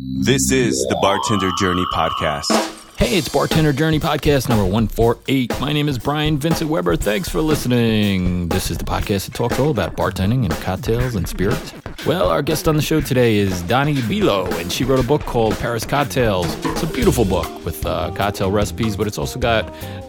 This is the Bartender Journey Podcast. Hey, it's Bartender Journey Podcast number 148. My name is Brian Vincent Weber. Thanks for listening. This is the podcast that talks all about bartending and cocktails and spirits. Well, our guest on the show today is Doni Belau, and she wrote a book called Paris Cocktails. It's a beautiful book with uh, cocktail recipes, but it's also got,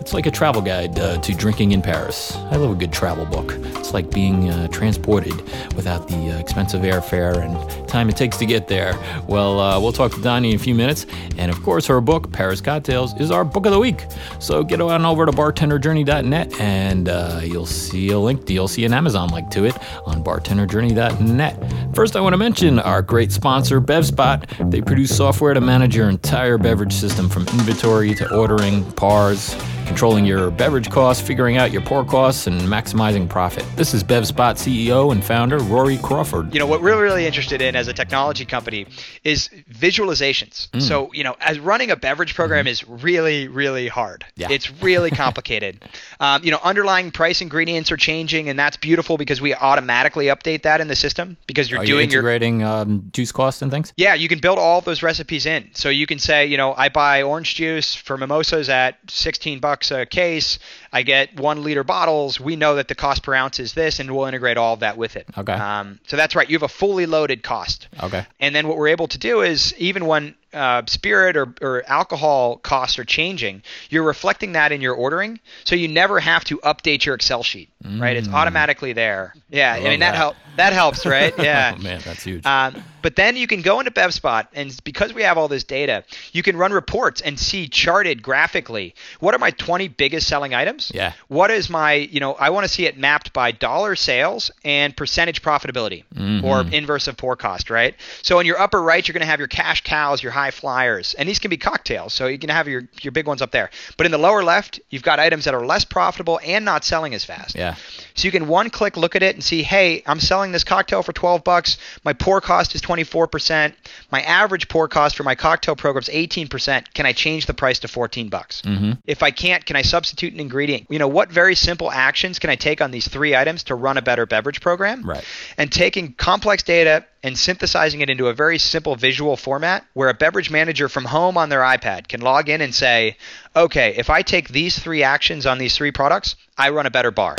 it's like a travel guide uh, to drinking in Paris. I love a good travel book. It's like being uh, transported without the uh, expensive airfare and time it takes to get there. Well, uh, we'll talk to Doni in a few minutes. And of course, her book, Paris Cocktails, is our book of the week. So get on over to bartenderjourney.net and uh, you'll see a link, you'll see an Amazon link to it on bartenderjourney.net. First, I want to mention our great sponsor, BevSpot. They produce software to manage your entire beverage system from inventory to ordering, PARs, controlling your beverage costs, figuring out your pour costs, and maximizing profit. This is BevSpot CEO and founder Rory Crawford. You know what we're really interested in as a technology company is visualizations. Mm. So you know, as running a beverage program is really, really hard. Yeah. It's really complicated. um, you know, underlying price ingredients are changing, and that's beautiful because we automatically update that in the system because you're Are you doing your integrating um, juice costs and things? yeah, you can build all those recipes in. So you can say, you know, I buy orange juice for mimosas at 16 bucks a case. I get one liter bottles. We know that the cost per ounce is this, and we'll integrate all of that with it. Okay. Um, so that's right. You have a fully loaded cost. Okay. And then what we're able to do is even when uh, spirit or, or alcohol costs are changing, you're reflecting that in your ordering, so you never have to update your Excel sheet. Right? It's automatically there. Yeah. I, Mm. love mean that, that. help that helps, right? Yeah. Oh, man, that's huge. Um, but then you can go into BevSpot, and because we have all this data, you can run reports and see charted graphically what are my 20 biggest selling items. Yeah. What is my, you know, I want to see it mapped by dollar sales and percentage profitability or inverse of pour cost, right? So in your upper right, you're going to have your cash cows, your high flyers, and these can be cocktails. So you can have your your big ones up there. But in the lower left, you've got items that are less profitable and not selling as fast. yeah. So you can one click look at it and see, hey, I'm selling this cocktail for 12 bucks. My pour cost is 24%. My average pour cost for my cocktail program is 18%. Can I change the price to 14 bucks? Mm-hmm. If I can't, can I substitute an ingredient? You know, what very simple actions can I take on these three items to run a better beverage program? Right. And taking complex data and synthesizing it into a very simple visual format where a beverage manager from home on their iPad can log in and say, okay, if I take these three actions on these three products, I run a better bar.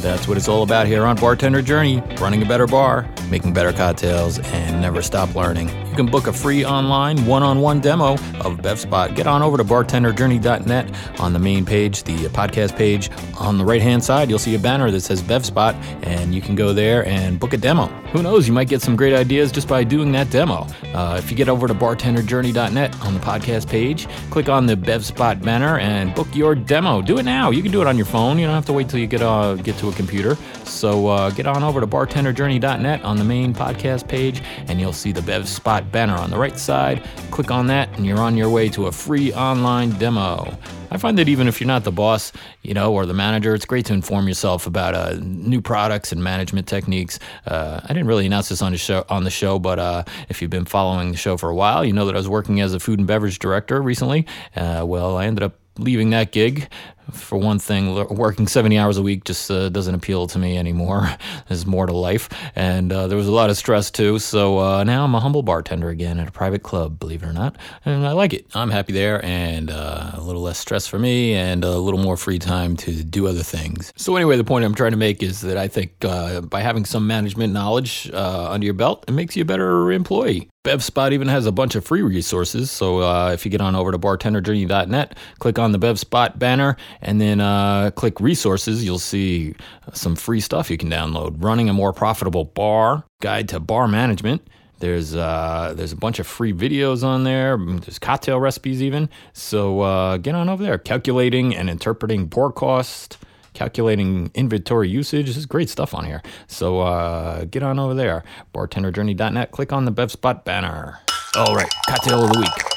That's what it's all about here on Bartender Journey running a better bar, making better cocktails, and never stop learning. You can book a free online one on one demo of BevSpot. Get on over to bartenderjourney.net on the main page, the podcast page. On the right hand side, you'll see a banner that says BevSpot, and you can go there and book a demo. Who knows, you might get some great ideas just by doing that demo. Uh, if you get over to bartenderjourney.net on the podcast page, click on the BevSpot banner and book your demo. Do it now. You can do it on your phone. You don't have to wait till you get uh, get to a computer. So uh, get on over to bartenderjourney.net on the main podcast page, and you'll see the BevSpot banner on the right side. Click on that, and you're on your way to a free online demo. I find that even if you're not the boss, you know, or the manager, it's great to inform yourself about uh, new products and management techniques. Uh, I didn't really announce this on the show, on the show, but uh, if you've been following the show for a while, you know that I was working as a food and beverage director recently. Uh, well, I ended up leaving that gig. For one thing, working 70 hours a week just uh, doesn't appeal to me anymore. There's more to life. And uh, there was a lot of stress too. So uh, now I'm a humble bartender again at a private club, believe it or not. And I like it. I'm happy there and uh, a little less stress for me and a little more free time to do other things. So, anyway, the point I'm trying to make is that I think uh, by having some management knowledge uh, under your belt, it makes you a better employee. BevSpot even has a bunch of free resources. So uh, if you get on over to bartenderjourney.net, click on the BevSpot banner, and then uh, click resources, you'll see some free stuff you can download. Running a more profitable bar, guide to bar management. There's uh, there's a bunch of free videos on there. There's cocktail recipes even. So uh, get on over there. Calculating and interpreting pour cost calculating inventory usage. This is great stuff on here. So uh, get on over there, bartenderjourney.net. Click on the BevSpot banner. All right, cocktail of the week.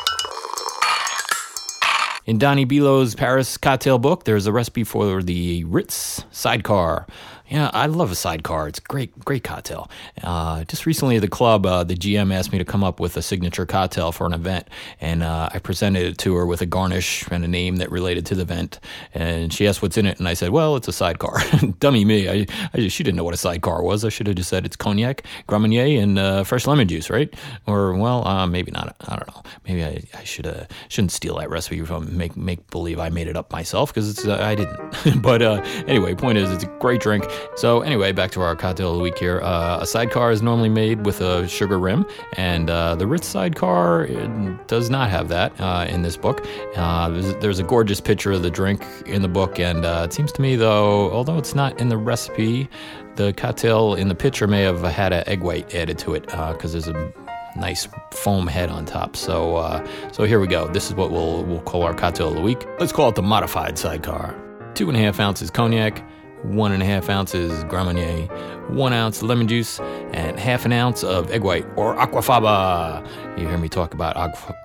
In Doni Belau's Paris cocktail book, there's a recipe for the Ritz sidecar. Yeah, I love a sidecar. It's great, great cocktail. Uh, just recently at the club, uh, the GM asked me to come up with a signature cocktail for an event, and uh, I presented it to her with a garnish and a name that related to the event. And she asked what's in it, and I said, "Well, it's a sidecar." Dummy me. I, I she didn't know what a sidecar was. I should have just said it's cognac, Marnier, and uh, fresh lemon juice, right? Or well, uh, maybe not. I don't know. Maybe I, I should uh, shouldn't steal that recipe from make make believe I made it up myself because I didn't. but anyway, point is, it's a great drink. So anyway, back to our cocktail of the week here. Uh, a sidecar is normally made with a sugar rim, and uh, the Ritz sidecar does not have that uh, in this book. Uh, there's, there's, a gorgeous picture of the drink in the book, and uh, it seems to me though, although it's not in the recipe, the cocktail in the picture may have had an egg white added to it because uh, there's a nice foam head on top. So, uh, so here we go. This is what we'll we'll call our cocktail of the week. Let's call it the modified sidecar. Two and a half ounces cognac, one and a half ounces Grand Marnier, one ounce lemon juice, and half an ounce of egg white or aquafaba. You hear me talk about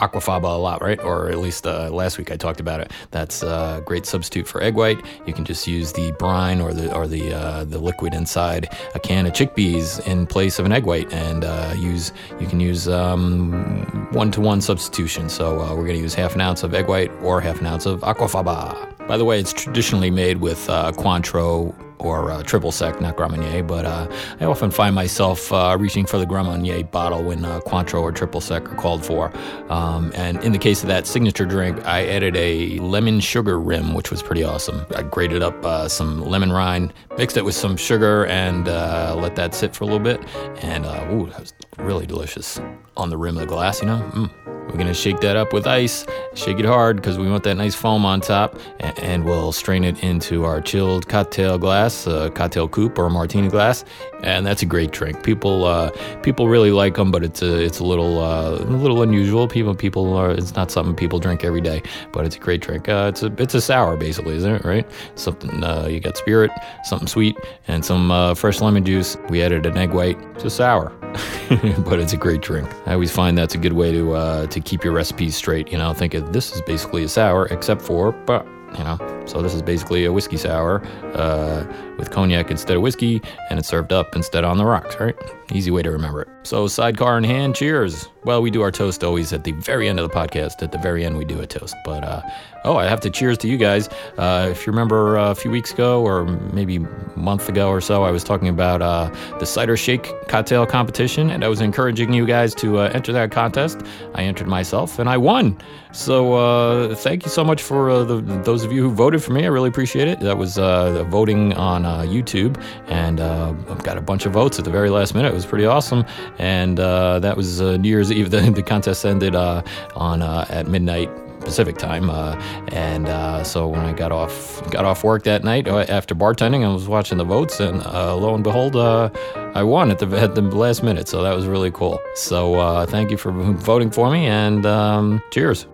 aquafaba a lot, right? Or at least uh, last week I talked about it. That's a great substitute for egg white. You can just use the brine or the or the uh, the liquid inside a can of chickpeas in place of an egg white, and uh, use you can use one to one substitution. So uh, we're going to use half an ounce of egg white or half an ounce of aquafaba. By the way, it's traditionally made with uh, Cointreau or uh, triple sec, not Grand Marnier, but uh, I often find myself uh, reaching for the Grand Marnier bottle when uh, Cointreau or triple sec are called for. Um, and in the case of that signature drink, I added a lemon sugar rim, which was pretty awesome. I grated up uh, some lemon rind, mixed it with some sugar, and uh, let that sit for a little bit. And ooh, that was really delicious on the rim of the glass, you know? Mm. We're gonna shake that up with ice, shake it hard because we want that nice foam on top, and, we'll strain it into our chilled cocktail glass, a cocktail coupe or martini glass, and that's a great drink. People uh, people really like them, but it's a it's a little uh, a little unusual. People people are it's not something people drink every day, but it's a great drink. Uh, it's a it's a sour basically, isn't it? Right? Something uh, you got spirit, something sweet, and some uh, fresh lemon juice. We added an egg white. It's a sour. but it's a great drink. I always find that's a good way to uh, to keep your recipes straight. You know, think of this is basically a sour, except for, but you know, so this is basically a whiskey sour uh, with cognac instead of whiskey, and it's served up instead on the rocks. Right? Easy way to remember it. So sidecar in hand, cheers. Well, we do our toast always at the very end of the podcast. At the very end, we do a toast. But uh, oh, I have to cheers to you guys. Uh, if you remember uh, a few weeks ago, or maybe a month ago or so, I was talking about uh, the cider shake cocktail competition, and I was encouraging you guys to uh, enter that contest. I entered myself, and I won. So thank you so much for the, those of you who voted for me. I really appreciate it. That was voting on YouTube, and I've got a bunch of votes at the very last minute. It was pretty awesome, and that was New Year's Eve. The, the contest ended on at midnight Pacific time. Uh, and uh, so when I got off got off work that night uh, after bartending, I was watching the votes, and uh, lo and behold, uh, I won at the at the last minute. So that was really cool. So uh, thank you for voting for me, and um, cheers.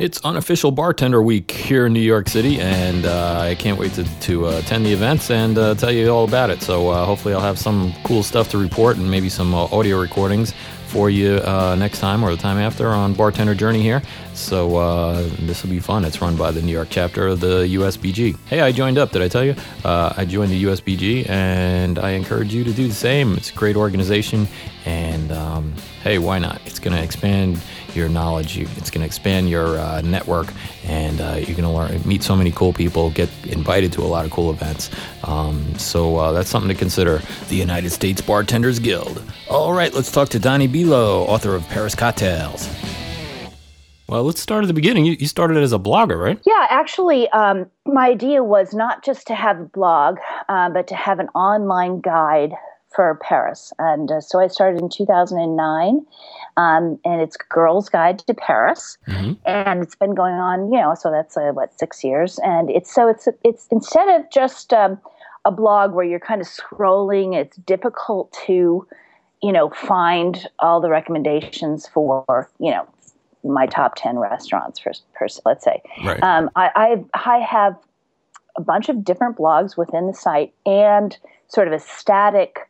It's unofficial bartender week here in New York City, and I can't wait to, to attend the events and tell you all about it. So hopefully, I'll have some cool stuff to report and maybe some audio recordings for you uh, next time or the time after on Bartender Journey here. So uh, this will be fun. It's run by the New York chapter of the USBG. Hey, I joined up. Did I tell you? Uh, I joined the USBG, and I encourage you to do the same. It's a great organization, and um, hey, why not? It's going to expand your knowledge. It's going to expand your uh, network, and uh, you're going to learn, meet so many cool people, get invited to a lot of cool events. Um, so uh, that's something to consider. The United States Bartenders Guild. All right, let's talk to Doni Belau, author of Paris Cocktails. Well, let's start at the beginning. You, you started as a blogger, right? Yeah, actually, um, my idea was not just to have a blog, uh, but to have an online guide for Paris. And uh, so I started in 2009, um, and it's Girls Guide to Paris, mm-hmm. and it's been going on, you know, so that's uh, what six years, and it's so it's it's instead of just um, a blog where you're kind of scrolling, it's difficult to, you know, find all the recommendations for, you know, my top ten restaurants for, for let's say. Right. Um, I, I I have a bunch of different blogs within the site and sort of a static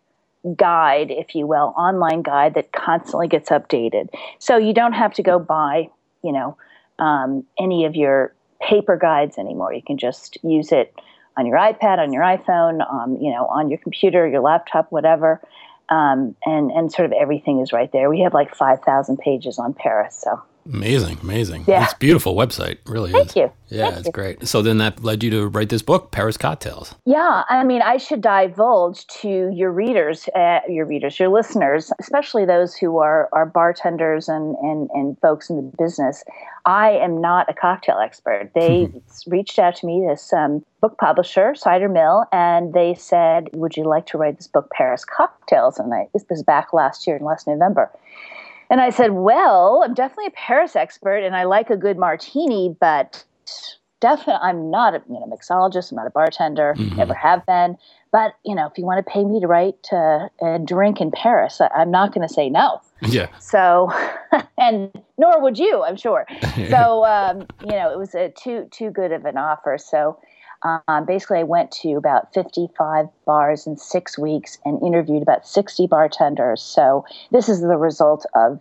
guide, if you will, online guide that constantly gets updated. So you don't have to go buy, you know, um, any of your paper guides anymore. You can just use it on your iPad, on your iPhone, um, you know, on your computer, your laptop, whatever. Um, and and sort of everything is right there. We have like five thousand pages on Paris, so Amazing, amazing. Yeah. It's a beautiful website, really Thank is. you. Yeah, Thank it's you. great. So then that led you to write this book, Paris Cocktails. Yeah, I mean, I should divulge to your readers, uh, your readers, your listeners, especially those who are, are bartenders and, and, and folks in the business. I am not a cocktail expert. They reached out to me, this um, book publisher, Cider Mill, and they said, "Would you like to write this book, Paris Cocktails?" And I, this was back last year in last November. And I said, Well, I'm definitely a Paris expert and I like a good martini, but definitely I'm not a you know, mixologist, I'm not a bartender, Mhm. never have been. But, you know, if you want to pay me to write uh, a drink in Paris, I, I'm not going to say no. Yeah. So, and nor would you, I'm sure. So, um, you know, it was a too too good of an offer. So, um, basically, I went to about 55 bars in six weeks and interviewed about 60 bartenders. So, this is the result of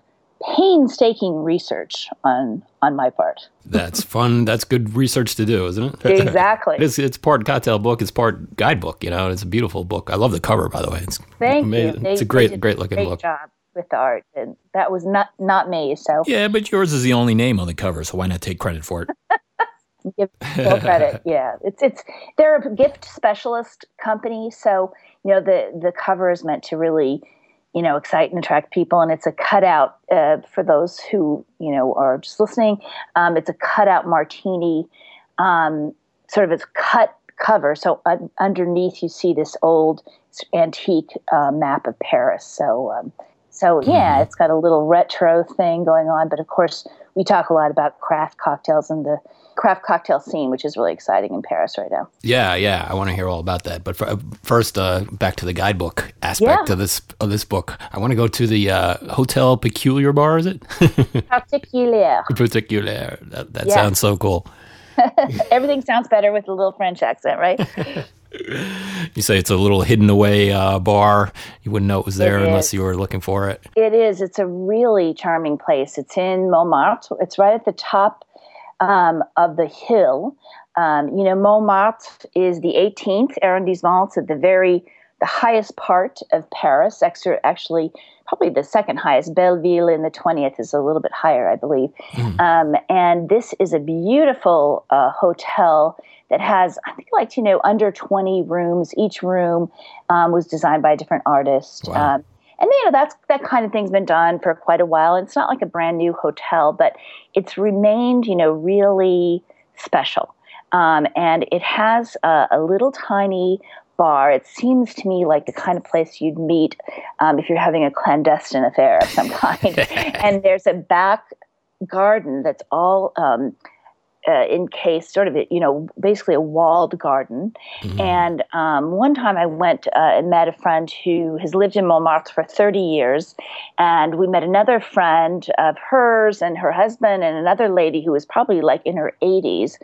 painstaking research on on my part. That's fun. That's good research to do, isn't it? Exactly. it's, it's part cocktail book, it's part guidebook, you know, it's a beautiful book. I love the cover, by the way. It's Thank amazing. you. They- it's a great, great looking great book. job with the art, and that was not not me. So, Yeah, but yours is the only name on the cover, so why not take credit for it? give full credit. Yeah, it's it's they're a gift specialist company, so you know the the cover is meant to really you know excite and attract people, and it's a cutout uh, for those who you know are just listening. Um, it's a cutout martini, um, sort of it's cut cover. So un- underneath you see this old antique uh, map of Paris. So. Um, so yeah, Mhm. it's got a little retro thing going on, but of course we talk a lot about craft cocktails and the craft cocktail scene, which is really exciting in Paris right now. Yeah, yeah, I want to hear all about that. But for, first, uh, back to the guidebook aspect Yeah. of this of this book. I want to go to the uh, Hotel Peculiar Bar. Is it Particulier. Particular? That, that Yeah. sounds so cool. Everything sounds better with a little French accent, right? You say it's a little hidden away uh, bar. You wouldn't know it was there It unless you were looking for it. it is. It's a really charming place. It's in Montmartre. It's right at the top um, of the hill. Um, you know, Montmartre is the 18th arrondissement. At the very the highest part of Paris. Actually, probably the second highest. Belleville in the 20th is a little bit higher, I believe. Um, and this is a beautiful uh, hotel that has, I think, like you know, under 20 rooms. Each room um, was designed by a different artist. Wow. Um, and you know that's that kind of thing's been done for quite a while. It's not like a brand new hotel, but it's remained, you know, really special. Um, and it has a, a little tiny bar. It seems to me like the kind of place you'd meet um, if you're having a clandestine affair of some kind. and there's a back garden that's all um, uh, encased, sort of, you know, basically a walled garden. Mhm. And um, one time I went uh, and met a friend who has lived in Montmartre for 30 years. And we met another friend of hers and her husband and another lady who was probably like in her 80s.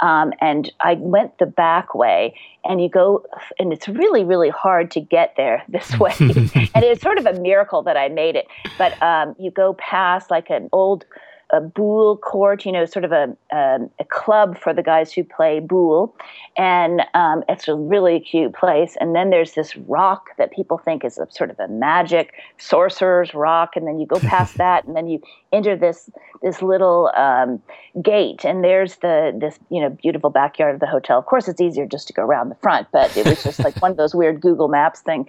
Um, and I went the back way, and you go, and it's really, really hard to get there this way. and it's sort of a miracle that I made it. But um, you go past like an old a boule court, you know, sort of a, um a club for the guys who play boule. And um, it's a really cute place. And then there's this rock that people think is a sort of a magic sorcerer's rock. And then you go past that, and then you enter this this little um, gate, and there's the this you know beautiful backyard of the hotel. Of course, it's easier just to go around the front, but it was just like one of those weird Google Maps thing.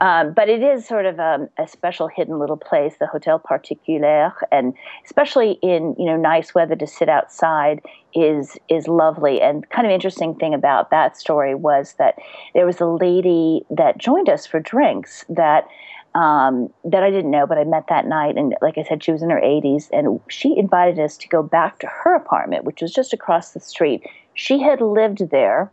Um, but it is sort of um, a special hidden little place, the Hotel Particulier, and especially in you know nice weather to sit outside is is lovely. And kind of interesting thing about that story was that there was a lady that joined us for drinks that um, that I didn't know, but I met that night. And like I said, she was in her 80s, and she invited us to go back to her apartment, which was just across the street. She had lived there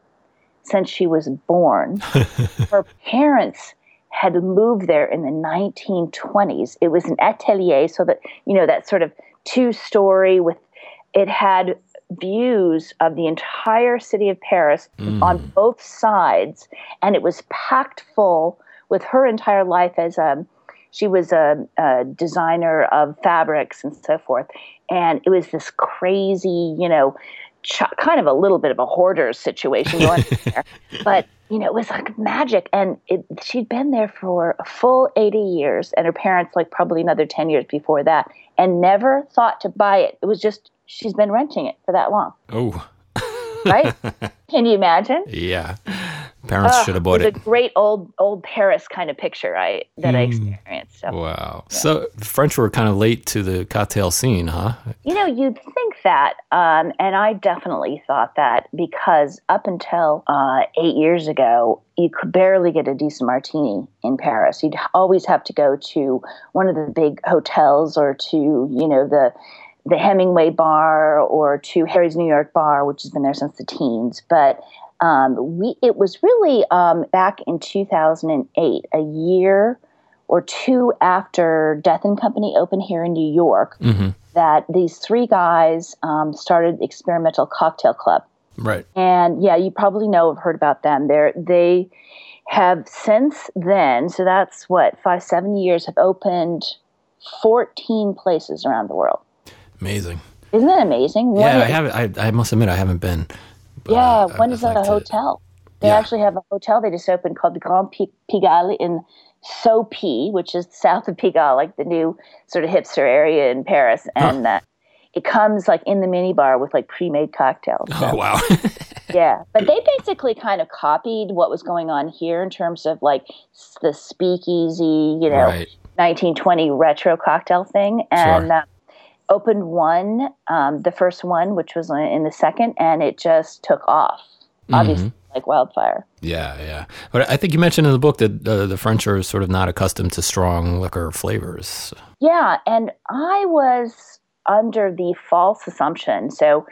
since she was born. her parents had moved there in the 1920s. It was an atelier, so that, you know, that sort of two story with it had views of the entire city of Paris mm. on both sides, and it was packed full with her entire life as a she was a, a designer of fabrics and so forth, and it was this crazy, you know, ch- kind of a little bit of a hoarder situation going there. But, you know, it was like magic. And it, she'd been there for a full 80 years, and her parents, like probably another 10 years before that, and never thought to buy it. It was just, she's been renting it for that long. Oh. right? Can you imagine? Yeah. Parents should have bought it. it. a great old old Paris kind of picture I that I Hmm. experienced. So. Wow. So the French were kind of late to the cocktail scene, huh? You know, you'd think that, um, and I definitely thought that because up until uh, eight years ago, you could barely get a decent martini in Paris. You'd always have to go to one of the big hotels or to, you know, the the Hemingway bar or to Harry's New York bar, which has been there since the teens. But um, we it was really um, back in 2008, a year or two after Death and Company opened here in New York, Mm-hmm. that these three guys um, started Experimental Cocktail Club. Right. And yeah, you probably know have heard about them. They're, they have since then, so that's what five, seven years, have opened 14 places around the world. Amazing. Isn't that amazing? One Yeah, I haven't. I, I must admit, I haven't been. Yeah, uh, one is at a hotel. They Yeah. actually have a hotel they just opened called the Grand Pigalle in SoPi, which is south of Pigalle, like the new sort of hipster area in Paris. And uh, it comes like in the minibar with like pre-made cocktails. So, Oh wow. yeah, but they basically kind of copied what was going on here in terms of like the speakeasy, you know, right. 1920 retro cocktail thing and Sure. uh, opened one um, the first one which was in the second and it just took off obviously like wildfire Yeah, yeah. But I think you mentioned in the book that uh, the French are sort of not accustomed to strong liquor flavors. yeah and i was under the false assumption so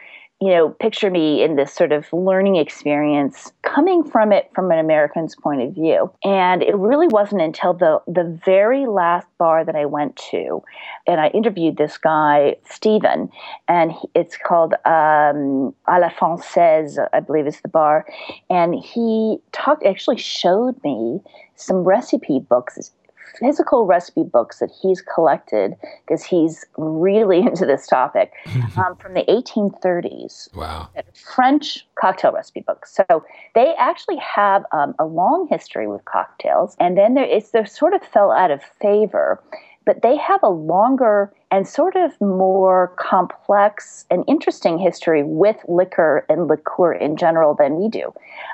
you know picture me in this sort of learning experience coming from it from an american's point of view. And it really wasn't until the the very last bar that i went to and i interviewed this guy stephen and he, it's called um, a la française i believe is the bar. And he talked actually showed me some recipe books physical recipe books that he's collected because he's really into this topic um, from the 1830s Wow. French cocktail recipe books. So they actually have um, a long history with cocktails, and then there, it's they sort of fell out of favor. But they have a longer and sort of more complex and interesting history with liquor and liqueur in general than we do.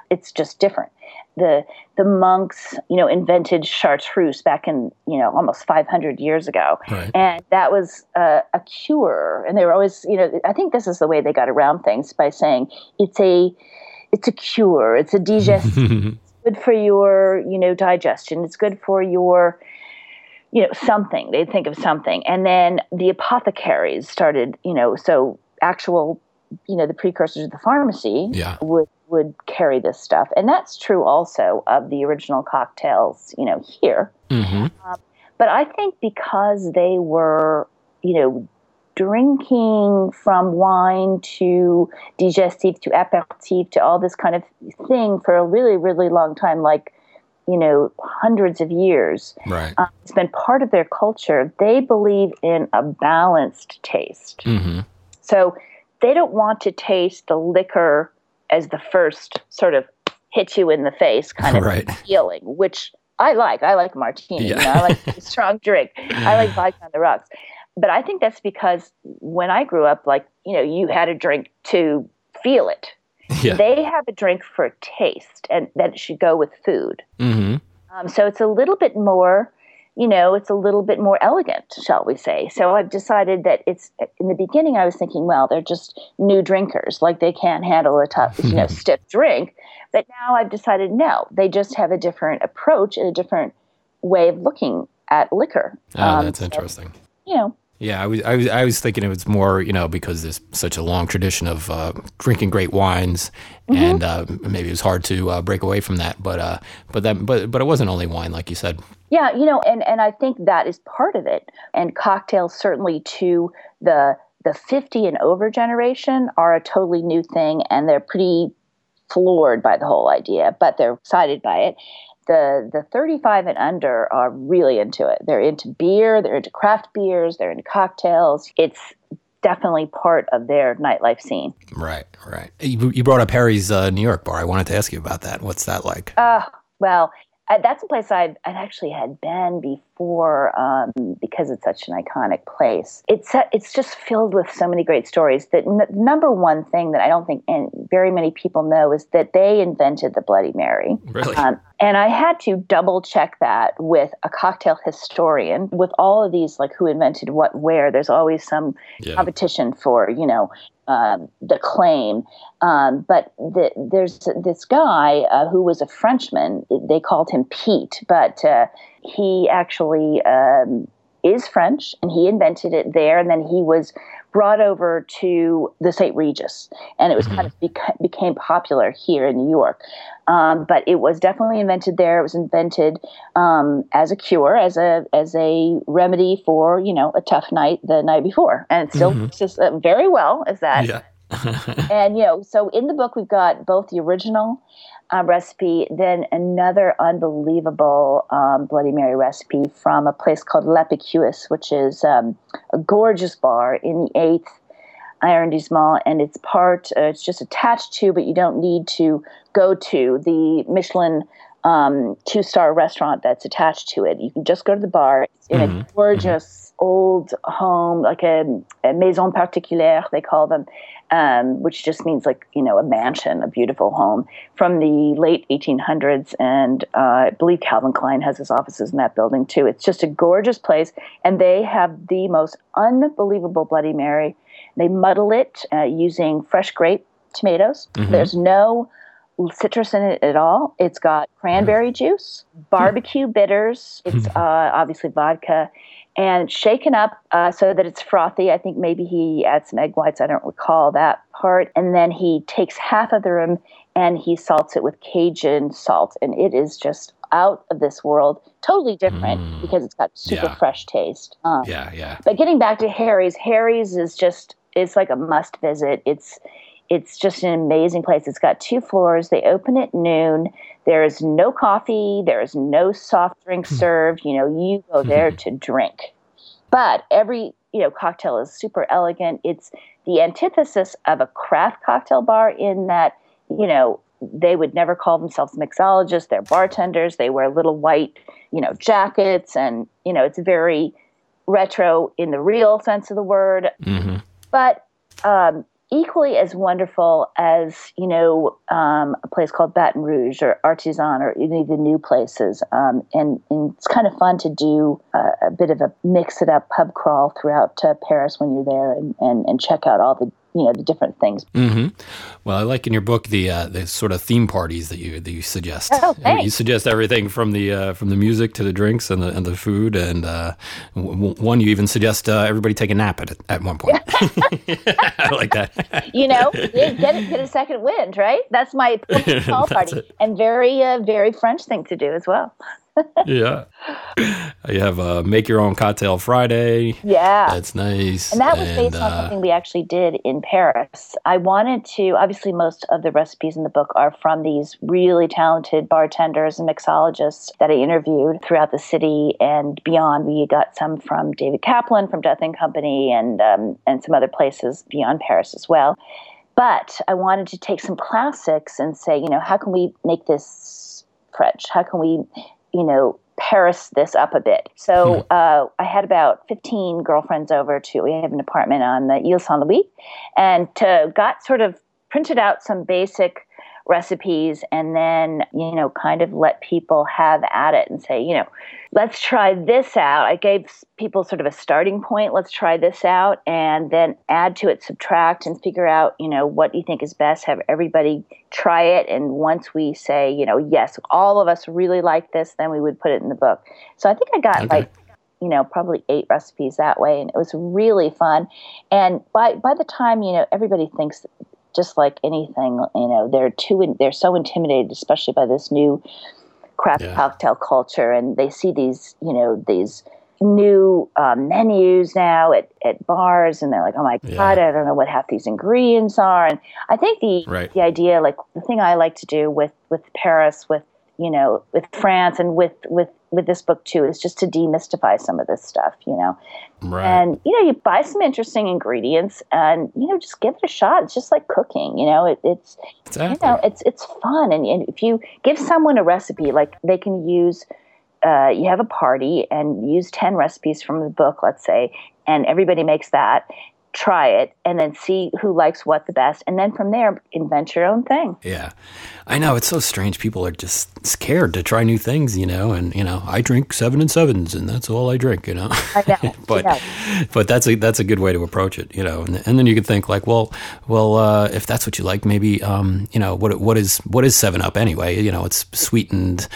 It's just different. The the monks, you know, invented chartreuse back in you know almost 500 years ago, Right. and that was uh, a cure. And they were always, you know, I think this is the way they got around things by saying it's a it's a cure, it's a digestive, good for your you know digestion, it's good for your you know something. They'd think of something, and then the apothecaries started, you know, so actual you know the precursors of the pharmacy Yeah. would would carry this stuff and that's true also of the original cocktails you know here hmm but I think because they were, you know, drinking from wine to digestif to aperitif to all this kind of thing for a really, really long time, like, you know, hundreds of years, Right. um, it's been part of their culture. They believe in a balanced taste. Mm-hmm. So they don't want to taste the liquor as the first sort of hit you in the face kind of Right. feeling, which I like. I like martini. You Yeah. know, I like a strong drink. I like vodka on the rocks. But I think that's because when I grew up, like, you know, you had a drink to feel it. Yeah. They have a drink for taste, and that it should go with food. hmm Um, so it's a little bit more, you know, it's a little bit more elegant, shall we say. So I've decided that it's, in the beginning, I was thinking, well, they're just new drinkers, like they can't handle a tough, you know, stiff drink. But now I've decided, no, they just have a different approach and a different way of looking at liquor. Oh, Um, that's so, interesting. You know, Yeah, I was, I was, I was thinking it was more, you know, because there's such a long tradition of uh, drinking great wines, Mm-hmm. and uh, maybe it was hard to uh, break away from that. But, uh, but that, but, but it wasn't only wine, like you said. Yeah, you know, and, and I think that is part of it. And cocktails certainly to the the 50 and over generation are a totally new thing and they're pretty floored by the whole idea, but they're excited by it. The the 35 and under are really into it. They're into beer, they're into craft beers, they're into cocktails. It's definitely part of their nightlife scene. Right, right. You, you brought up Harry's uh, New York bar. I wanted to ask you about that. What's that like? Uh, well, that's a place I'd, I'd actually had been before um, because it's such an iconic place. It's uh, it's just filled with so many great stories. That n- number one thing that I don't think very many people know is that they invented the Bloody Mary. Really? Um, and I had to double check that with a cocktail historian. With all of these, like who invented what, where, there's always some yeah. competition for, you know, um, the claim. Um, but the, there's this guy uh, who was a Frenchman. They called him Pete, but uh, he actually um, is French, and he invented it there. And then he was brought over to the St. Regis, and it was mm-hmm. kind of beca- became popular here in New York. Um, but it was definitely invented there. It was invented um, as a cure, as a as a remedy for you know a tough night the night before, and it still mm-hmm. just uh, very well as that. Yeah. and you know, so in the book we've got both the original uh, recipe, then another unbelievable um, Bloody Mary recipe from a place called L'Epicurus, which is um, a gorgeous bar in the eighth arrondissement, and it's part. Uh, it's just attached to, but you don't need to go to the Michelin um, two star restaurant that's attached to it. You can just go to the bar. It's in mm-hmm. a gorgeous mm-hmm. old home, like a, a maison particulière, they call them, um, which just means like, you know, a mansion, a beautiful home from the late 1800s. And uh, I believe Calvin Klein has his offices in that building too. It's just a gorgeous place. And they have the most unbelievable Bloody Mary. They muddle it uh, using fresh grape tomatoes. Mm-hmm. There's no citrus in it at all. It's got cranberry juice, barbecue bitters. It's uh, obviously vodka, and shaken up uh, so that it's frothy. I think maybe he adds some egg whites. I don't recall that part. And then he takes half of the rim and he salts it with Cajun salt, and it is just out of this world. Totally different mm, because it's got super yeah. fresh taste. Um, yeah, yeah. But getting back to Harry's, Harry's is just it's like a must visit. It's it's just an amazing place. It's got two floors. They open at noon. There is no coffee. There is no soft drink hmm. served. You know, you go there to drink. But every you know cocktail is super elegant. It's the antithesis of a craft cocktail bar in that you know they would never call themselves mixologists. They're bartenders. They wear little white you know jackets, and you know it's very retro in the real sense of the word. Mm-hmm. But um, equally as wonderful as you know um, a place called Baton Rouge or Artisan or any of the new places, um, and, and, it's kind of fun to do a, a, bit of a mix it up pub crawl throughout uh, Paris when you're there and, and, and check out all the you know the different things. Mm-hmm. Well, I like in your book the uh, the sort of theme parties that you that you suggest. Oh, you suggest everything from the uh, from the music to the drinks and the and the food, and uh, w- one you even suggest uh, everybody take a nap at at one point. I like that. you know, get get a second wind, right? That's my call party, it. and very uh, very French thing to do as well yeah. You have a make your own cocktail Friday. Yeah. That's nice. And that was based on uh, something we actually did in Paris. I wanted to, obviously, most of the recipes in the book are from these really talented bartenders and mixologists that I interviewed throughout the city and beyond. We got some from David Kaplan from Death and Company and, um, and some other places beyond Paris as well. But I wanted to take some classics and say, you know, how can we make this French? How can we you know, Paris this up a bit. So hmm. uh, I had about 15 girlfriends over to, we have an apartment on the Ile Saint Louis, and to, got sort of printed out some basic recipes and then, you know, kind of let people have at it and say, you know, let's try this out. I gave people sort of a starting point. Let's try this out and then add to it, subtract, and figure out, you know, what you think is best. Have everybody try it. And once we say, you know, yes, all of us really like this, then we would put it in the book. So I think I got okay. like, you know, probably eight recipes that way. And it was really fun. And by, by the time, you know, everybody thinks just like anything, you know, they're too, they're so intimidated, especially by this new, craft yeah. cocktail culture, and they see these, you know, these new um, menus now at, at bars, and they're like, "Oh my yeah. god, I don't know what half these ingredients are." And I think the right. the idea, like the thing I like to do with with Paris, with you know, with France, and with with with this book too is just to demystify some of this stuff, you know. Right. And you know, you buy some interesting ingredients, and you know, just give it a shot. It's just like cooking, you know. It, it's exactly. you know, it's it's fun, and, and if you give someone a recipe, like they can use. Uh, you have a party and use 10 recipes from the book, let's say, and everybody makes that try it and then see who likes what the best and then from there invent your own thing. Yeah. I know it's so strange. People are just scared to try new things you know and you know i drink seven and sevens and that's all i drink you know, know. but Yeah. but that's a that's a good way to approach it you know? And, and then you can think like well well uh, if that's what you like maybe um, you know what what is what is seven up anyway? You know it's sweetened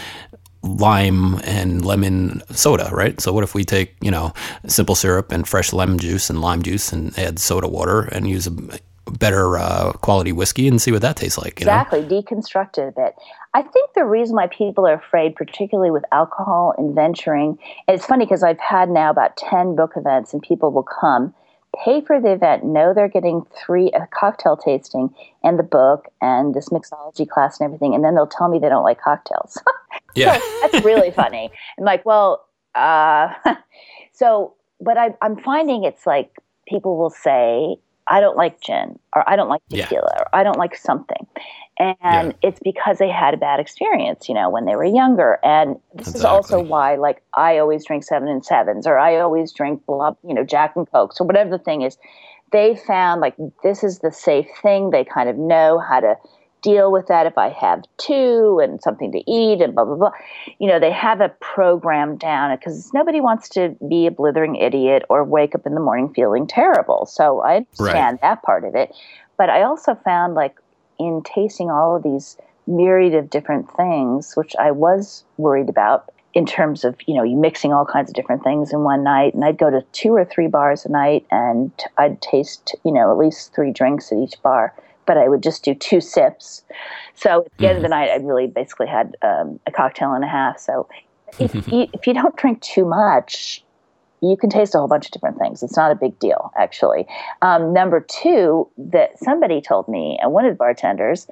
lime and lemon soda, right? So what if we take, you know, simple syrup and fresh lemon juice and lime juice and add soda water and use a better uh, quality whiskey and see what that tastes like, exactly. Deconstruct it a bit. I think the reason why people are afraid particularly with alcohol and venturing and it's funny because i've had now about 10 book events and people will come pay for the event know they're getting three a cocktail tasting and the book and this mixology class and everything and then they'll tell me they don't like cocktails? Yeah. that's really funny. I'm like, well, uh, so, but I, I'm finding it's like people will say, I don't like gin, or I don't like Yeah. tequila, or I don't like something. And it's because they had a bad experience, you know, when they were younger. And this is also why, like, I always drink seven and sevens, or I always drink, blah, you know, Jack and Cokes, or whatever the thing is. They found like this is the safe thing. They kind of know how to deal with that if I have two and something to eat and blah blah blah. You know, they have a program down because nobody wants to be a blithering idiot or wake up in the morning feeling terrible. So I understand that part of it. But I also found like in tasting all of these myriad of different things, which I was worried about in terms of, you know, you mixing all kinds of different things in one night. And I'd go to two or three bars a night and I'd taste, you know, at least three drinks at each bar but I would just do two sips. So at the end of the night, I really basically had um, a cocktail and a half. So if, you, if you don't drink too much, you can taste a whole bunch of different things. It's not a big deal, actually. Um, number two, that somebody told me, and one of the bartenders,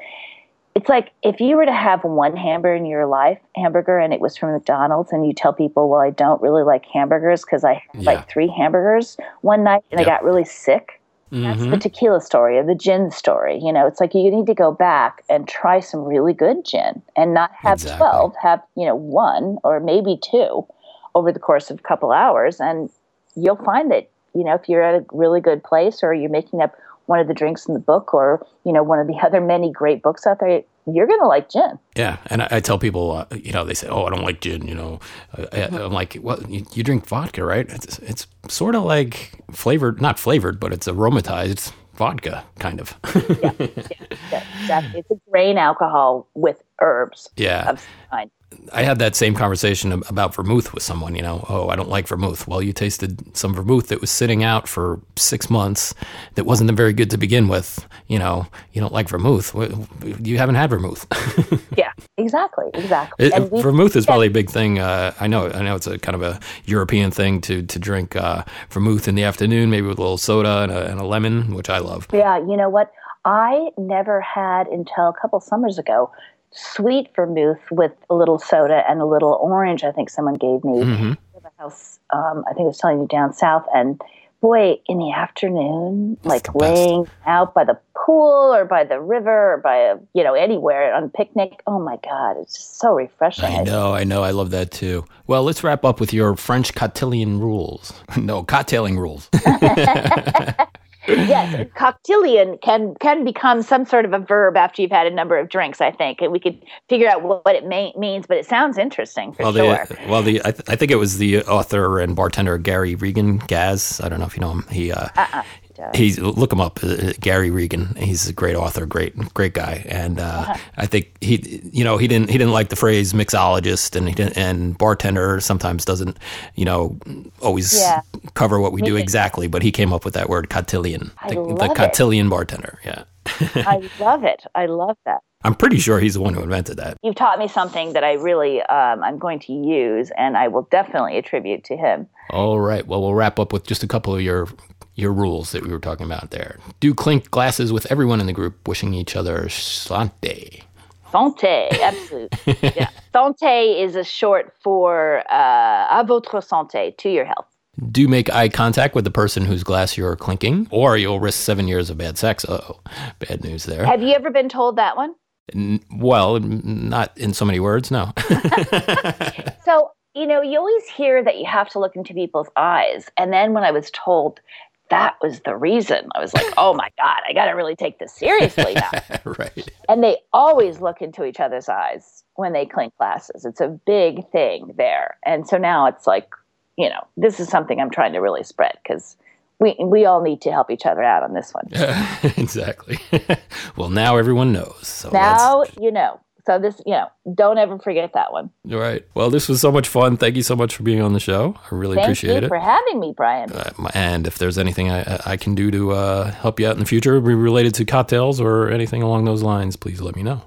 it's like if you were to have one hamburger in your life, hamburger, and it was from McDonald's, and you tell people, "Well, I don't really like hamburgers because I had Yeah. like three hamburgers one night and I got really sick." That's Mhm. the tequila story or the gin story. You know, it's like you need to go back and try some really good gin and not have Exactly. 12, have, you know, one or maybe two over the course of a couple hours. And you'll find that, you know, if you're at a really good place or you're making up one of the drinks in the book or, you know, one of the other many great books out there, you're going to like gin. Yeah, and I, I tell people, uh, you know, they say, "Oh, I don't like gin." You know, I, I'm like, "Well, you, you drink vodka, right? It's it's sort of like flavored, not flavored, but it's aromatized vodka, kind of." Yeah, exactly. It's a grain alcohol with herbs yeah, of some kind. I had that same conversation about vermouth with someone. You know, oh, I don't like vermouth. Well, you tasted some vermouth that was sitting out for six months that wasn't very good to begin with. You know, you don't like vermouth. You haven't had vermouth. Yeah, exactly, exactly. It, we- vermouth is probably a big thing. Uh, I know. I know it's a kind of a European thing to to drink uh, vermouth in the afternoon, maybe with a little soda and a, and a lemon, which I love. Yeah, you know what? I never had until a couple summers ago sweet vermouth with a little soda and a little orange. I think someone gave me hmm the house. Um, I think I was telling you down south, and boy, in the afternoon, like the laying out by the pool or by the river or by a you know anywhere on a picnic. Oh my God, it's just so refreshing. I know. I know. I love that too. Well, let's wrap up with your French cotillion rules. no, cocktailing rules. yes, cocktailian can can become some sort of a verb after you've had a number of drinks. I think and we could figure out what, what it may, means, but it sounds interesting for well, sure. the well, the I, th- I think it was the author and bartender Gary Regan Gaz. I don't know if you know him. He uh, Uh-uh. He's look him up, uh, Gary Regan. He's a great author, great great guy, and uh, Uh-huh. I think he you know he didn't he didn't like the phrase mixologist and he didn't, and bartender sometimes doesn't you know always Yeah. cover what we do exactly, but he came up with that word cocktailian, I the, the love it. cocktailian bartender. Yeah, I love it. I love that. I'm pretty sure he's the one who invented that. You've taught me something that I really um, I'm going to use, and I will definitely attribute to him. All right. Well, we'll wrap up with just a couple of your your rules that we were talking about there. Do clink glasses with everyone in the group, wishing each other slante. Santé, absolutely. yeah. Santé is a short for uh, à votre santé, to your health. Do make eye contact with the person whose glass you're clinking, or you'll risk seven years of bad sex. Oh, bad news there. Have you ever been told that one? N- well, not in so many words, no. So, you know, you always hear that you have to look into people's eyes. And then when I was told that was the reason, I was like, oh my God, I got to really take this seriously now. right. and they always look into each other's eyes when they clink glasses. It's a big thing there. And so now it's like, you know, this is something I'm trying to really spread because we, we all need to help each other out on this one. exactly. well, now everyone knows. So now you know. So this, you know, don't ever forget that one. that's right. Well, this was so much fun. Thank you so much for being on the show. I really Thank appreciate you it. for having me, Brian. Uh, and if there's anything I, I can do to uh, help you out in the future, be related to cocktails or anything along those lines, please let me know.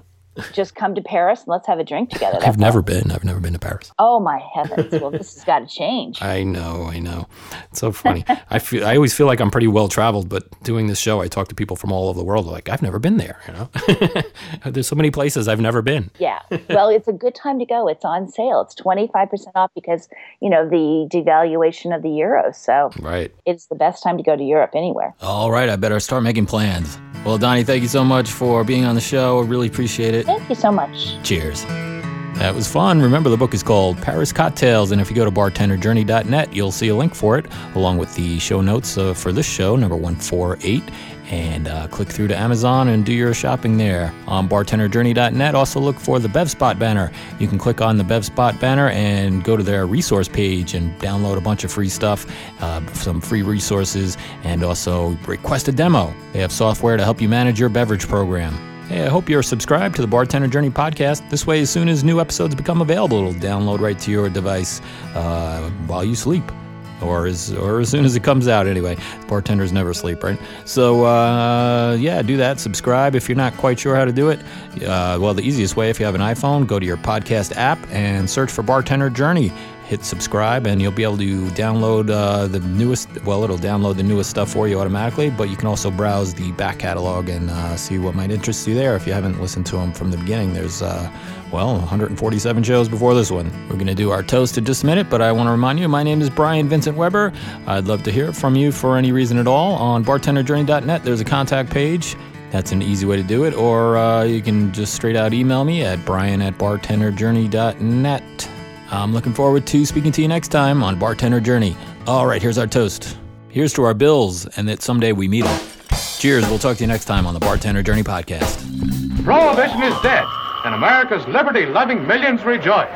Just come to Paris and let's have a drink together. I've never all. been. I've never been to Paris. Oh my heavens! Well, this has got to change. I know, I know. It's so funny. I feel I always feel like I'm pretty well traveled, but doing this show, I talk to people from all over the world. Like I've never been there. You know, there's so many places I've never been. Yeah. Well, it's a good time to go. It's on sale. It's 25% off because, you know, the devaluation of the euro. So Right. it's the best time to go to Europe anywhere. All right. I better start making plans. Well, Doni, thank you so much for being on the show. I really appreciate it. Thank you so much. Cheers. That was fun. Remember, the book is called Paris Cocktails, and if you go to bartenderjourney.net, you'll see a link for it, along with the show notes uh, for this show, number 148. And uh, click through to Amazon and do your shopping there. On bartenderjourney.net, also look for the BevSpot banner. You can click on the BevSpot banner and go to their resource page and download a bunch of free stuff, uh, some free resources, and also request a demo. They have software to help you manage your beverage program. Hey, I hope you're subscribed to the Bartender Journey podcast. This way, as soon as new episodes become available, it'll download right to your device uh, while you sleep. Or as, or as soon as it comes out, anyway. Bartenders never sleep, right? So, uh, yeah, do that. Subscribe if you're not quite sure how to do it. Uh, well, the easiest way, if you have an iPhone, go to your podcast app and search for Bartender Journey hit subscribe and you'll be able to download uh, the newest well it'll download the newest stuff for you automatically but you can also browse the back catalog and uh, see what might interest you there. If you haven't listened to them from the beginning there's uh, well 147 shows before this one. We're going to do our toast in just a minute but i want to remind you my name is brian vincent weber. I'd love to hear from you for any reason at all on bartenderjourney.net there's a contact page. That's an easy way to do it or uh, you can just straight out email me at brian at bartenderjourney.net I'm looking forward to speaking to you next time on Bartender Journey. All right, here's our toast. Here's to our bills and that someday we meet them. Cheers. We'll talk to you next time on the Bartender Journey podcast. Prohibition is dead, and America's liberty loving millions rejoice.